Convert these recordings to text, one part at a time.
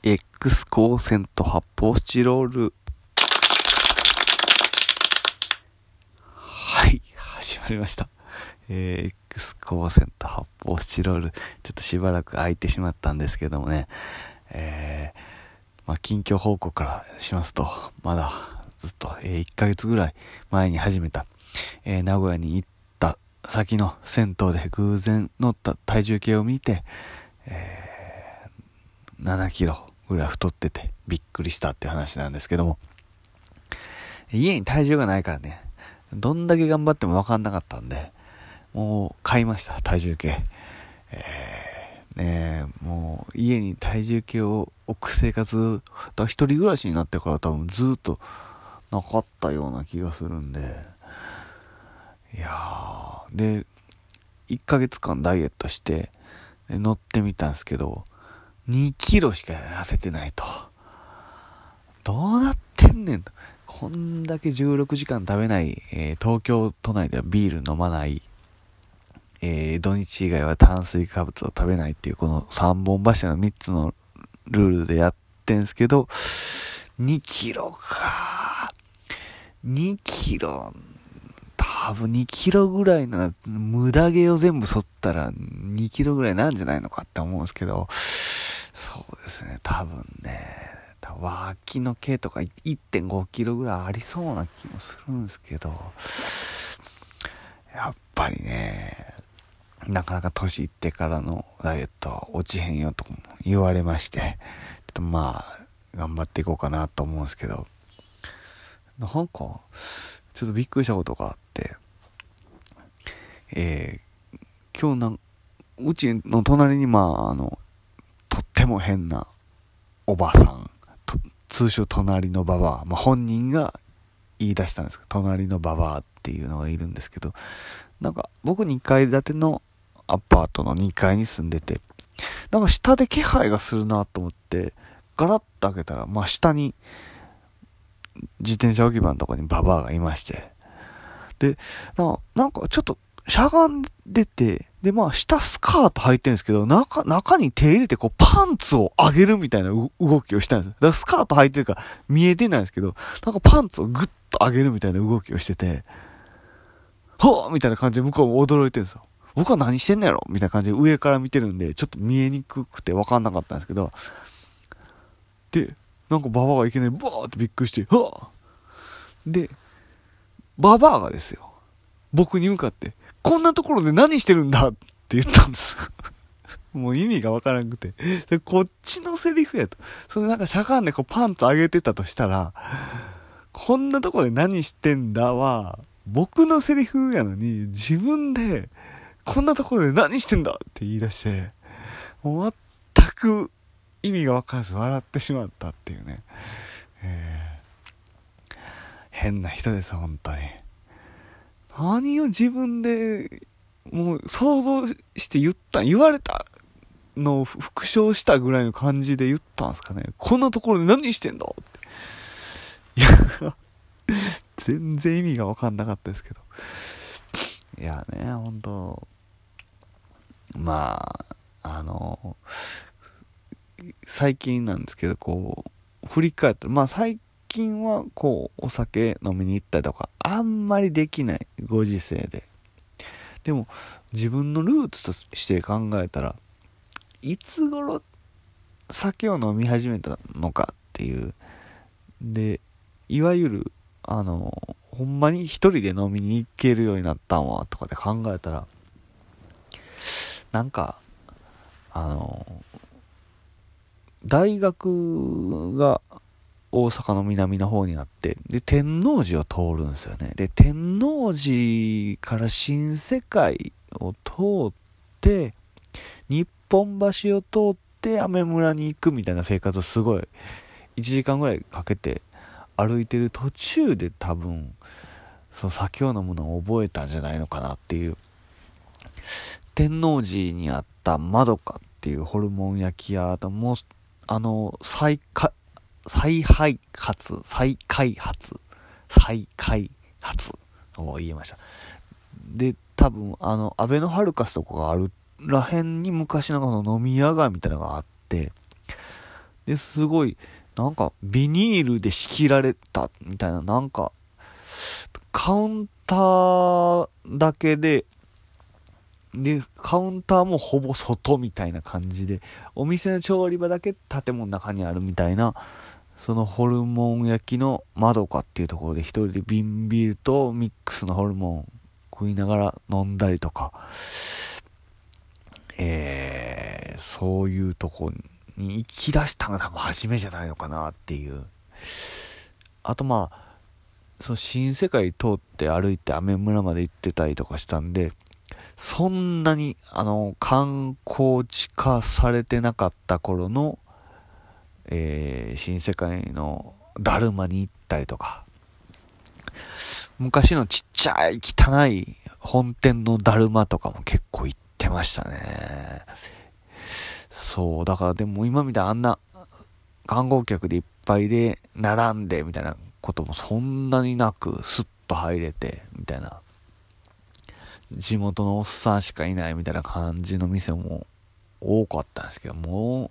X 光線と発泡スチロール。はい、始まりました。えー、X 光線と発泡スチロール。ちょっとしばらく空いてしまったんですけどもね。えー、まあ、近況報告からしますと、まだずっと、えー、1ヶ月ぐらい前に始めた、えー、名古屋に行った先の銭湯で偶然乗った体重計を見て、えー、7キロぐらい太っててびっくりしたって話なんですけども、家に体重がないからね、どんだけ頑張っても分かんなかったんで、もう買いました、体重計。えー、ねもう家に体重計を置く生活、だ一人暮らしになってから多分ずっとなかったような気がするんで、いやー、で、1ヶ月間ダイエットして、乗ってみたんですけど、2キロしか痩せてないと。どうなってんねんと。こんだけ16時間食べない、えー東京都内ではビール飲まない、えー土日以外は炭水化物を食べないっていうこの3本柱の3つのルールでやってんすけど、2キロか。2キロ、多分2キロぐらいなら、無駄毛を全部剃ったら2キロぐらいなんじゃないのかって思うんですけど、そうですね、多分ね、多分脇の毛とか1.5キロぐらいありそうな気もするんですけど、やっぱりね、なかなか年いってからのダイエットは落ちへんよとも言われまして、ちょっとまあ、頑張っていこうかなと思うんですけど、なんか、ちょっとびっくりしたことがあって、えー今日なん、うちの隣に、まあ、あの、も変なおばさん、通称隣のババア、まあ、本人が言い出したんですけど、隣のババアっていうのがいるんですけど、なんか僕2階建てのアパートの2階に住んでて、なんか下で気配がするなと思って、ガラッと開けたら、まあ下に自転車置き場のとこにババアがいまして、で、なんかちょっとしゃがんでて、で、まあ、下スカート履いてるんですけど、中、中に手入れて、こう、パンツを上げるみたいな動きをしたんです。だからスカート履いてるから見えてないんですけど、なんかパンツをグッと上げるみたいな動きをしてて、ほーみたいな感じで向こうも驚いてるんですよ。僕は何してんのやろ？みたいな感じで上から見てるんで、ちょっと見えにくくて分かんなかったんですけど、で、なんかババアがいきなりバーってびっくりして、はぁで、ババアがですよ、僕に向かって、こんなところで何してるんだって言ったんです。もう意味がわからなくて。で、こっちのセリフやと。それなんかしゃがんでこうパンツ上げてたとしたら、こんなところで何してんだは、僕のセリフやのに、自分で、こんなところで何してんだって言い出して、もう全く意味がわからず笑ってしまったっていうね。えー変な人です、本当に。何を自分で、もう想像して言った、言われたのを復唱したぐらいの感じで言ったんすかね。こんなところで何してんだって。いや、全然意味がわかんなかったですけど。いやね、本当まあ、あの、最近なんですけど、こう、振り返って、まあ最近はこう、お酒飲みに行ったりとか、あんまりできないご時世で。でも、自分のルーツとして考えたら、いつ頃酒を飲み始めたのかっていう。で、いわゆる、あの、ほんまに一人で飲みに行けるようになったんは、とかで考えたら、なんか、あの、大学が大阪の南の方にあって、で、天王寺を通るんですよね。で、天王寺から新世界を通って、日本橋を通って、雨村に行くみたいな生活をすごい、1時間ぐらいかけて歩いてる途中で多分、その酒を飲むのを覚えたんじゃないのかなっていう。天王寺にあったまどかっていうホルモン焼き屋ともうあの再か再配発再開発再開発を言いました。で多分あのアベノハルカスとかがあるらへんに昔なんかの飲み屋街みたいなのがあってで、すごい、なんか、ビニールで仕切られた、みたいな、なんか、カウンターだけで、で、カウンターもほぼ外みたいな感じで、お店の調理場だけ建物の中にあるみたいな、そのホルモン焼きの窓かっていうところで一人で瓶ビールとミックスのホルモン食いながら飲んだりとか、えー、そういうとこに行き出したのが多分初めじゃないのかなっていう。あとまあ、その新世界通って歩いて雨村まで行ってたりとかしたんで、そんなに、あの、観光地化されてなかった頃の、えー、新世界のだるまに行ったりとか、昔のちっちゃい汚い本店のだるまとかも結構行ってましたね。そう、だからでも今みたいなあんな観光客でいっぱいで並んでみたいなこともそんなになくスッと入れてみたいな地元のおっさんしかいないみたいな感じの店も多かったんですけども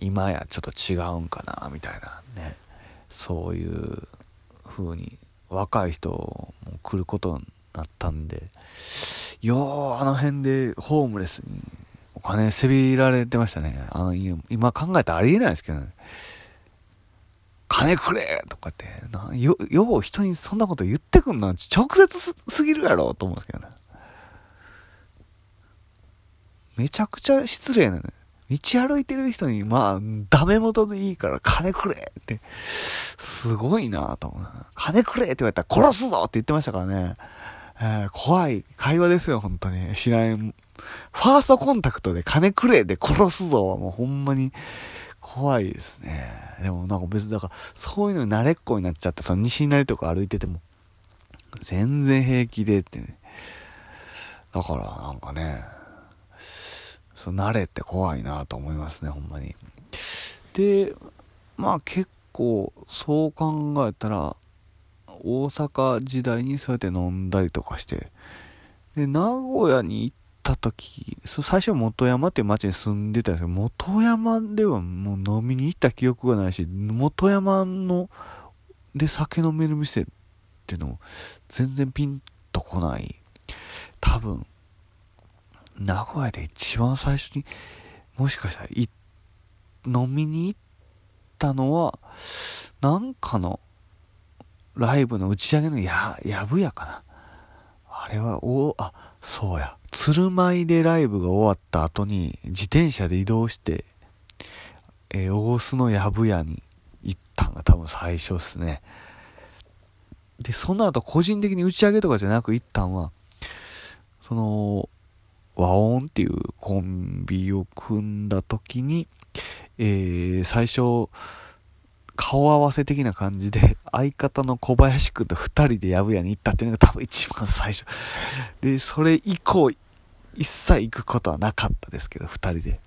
今やちょっと違うんかなみたいな。ね。そういう風に若い人も来ることになったんで。ようあの辺でホームレスにお金せびられてましたね。あの家今考えたらありえないですけどね。金くれとかって、なよ、よう人にそんなこと言ってくんの直接すぎるやろと思うんですけどね。めちゃくちゃ失礼なね。道歩いてる人に、まあ、ダメ元でいいから金くれって、すごいなと思う。金くれって言われたら殺すぞって言ってましたからね。えー、怖い会話ですよ、本当に。知らん。ファーストコンタクトで金くれで殺すぞはもうほんまに、怖いですね。でもなんか別に、だから、そういうのに慣れっこになっちゃって、その西成とか歩いてても、全然平気でってね。だからなんかね、そ慣れて怖いなと思いますね、ほんまに。で、まあ結構、そう考えたら、大阪時代にそうやって飲んだりとかして、で、名古屋に行った時、最初元山っていう町に住んでたんですけど、元山ではもう飲みに行った記憶がないし、元山の、で酒飲める店っていうのも全然ピンとこない。多分、名古屋で一番最初に、もしかしたら、飲みに行ったのは、なんかの、ライブの打ち上げのや、やぶやかな。あれは、お、あ、そうや。鶴舞でライブが終わった後に自転車で移動して、えー、大須のやぶ屋に行ったんが多分最初っすね。で、その後個人的に打ち上げとかじゃなく行ったんは、その、和音っていうコンビを組んだ時に、えー、最初、顔合わせ的な感じで、相方の小林くんと二人でやぶ屋に行ったっていうのが多分一番最初。で、それ以降、一切行くことはなかったですけど、二人で。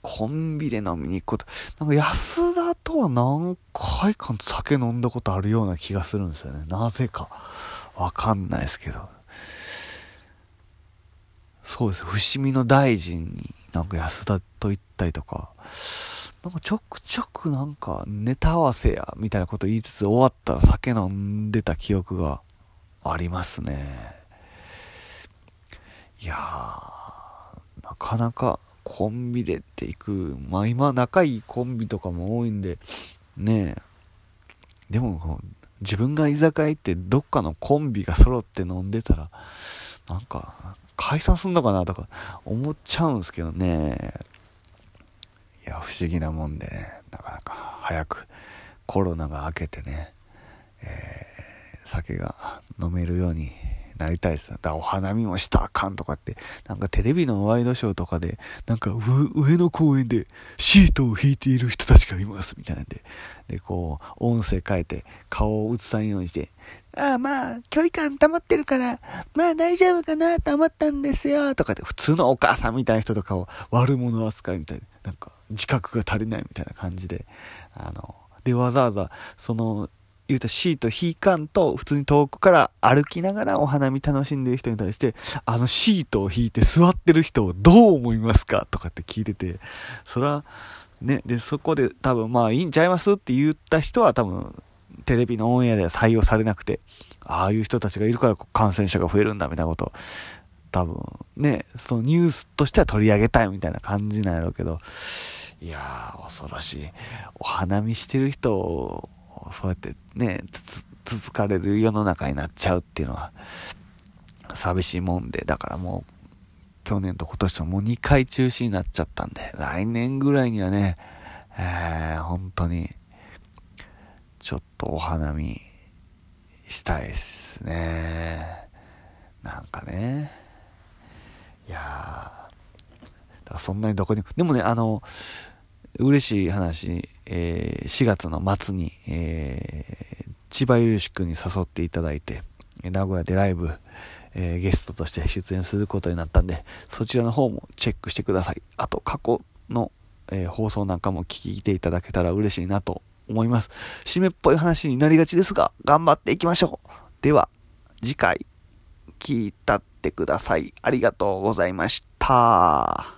コンビで飲みに行くこと、なんか安田とは何回か酒飲んだことあるような気がするんですよね。なぜか。わかんないですけど。そうです。伏見の大臣になんか安田と行ったりとか、なんかちょくちょくなんかネタ合わせや、みたいなこと言いつつ終わったら酒飲んでた記憶がありますね。いやー、なかなかコンビでっていく、まあ今仲いいコンビとかも多いんで、ねえ。でも、自分が居酒屋行ってどっかのコンビが揃って飲んでたら、なんか、解散すんのかなとか思っちゃうんですけどね。いや、不思議なもんでね、なかなか早くコロナが明けてね、えー、酒が飲めるようになりたいです。だからお花見もしたあかんとかって、なんかテレビのワイドショーとかで、なんか上の公園でシートを引いている人たちがいますみたいなんで、で、こう、音声変えて顔を映さんようにして、ああまあ、距離感保ってるから、まあ大丈夫かなと思ったんですよ、とかで、普通のお母さんみたいな人とかを悪者扱いみたいな、なんか自覚が足りないみたいな感じで、あの、で、わざわざ、その、言うたシート引かんと、普通に遠くから歩きながらお花見楽しんでる人に対して、あのシートを引いて座ってる人をどう思いますかとかって聞いてて、そら、ね、で、そこで多分まあいいんちゃいますって言った人は多分テレビのオンエアでは採用されなくて、ああいう人たちがいるから感染者が増えるんだみたいなこと多分ね、そのニュースとしては取り上げたいみたいな感じなんやろうけど、いやー、恐ろしい。お花見してる人を、そうやってね、つつ、つつかれる世の中になっちゃうっていうのは、寂しいもんで、だからもう、去年と今年ともう2回中止になっちゃったんで、来年ぐらいにはね、えー、本当に、ちょっとお花見したいっすね。なんかね。いやだからそんなにどこにもでもね、あの、嬉しい話、えー、4月の末に、えー、千葉雄志くんに誘っていただいて、名古屋でライブ、えー、ゲストとして出演することになったんで、そちらの方もチェックしてください。あと、過去の、えー、放送なんかも聞いていただけたら嬉しいなと思います。締めっぽい話になりがちですが、頑張っていきましょう。では、次回、聞いたってください。ありがとうございました。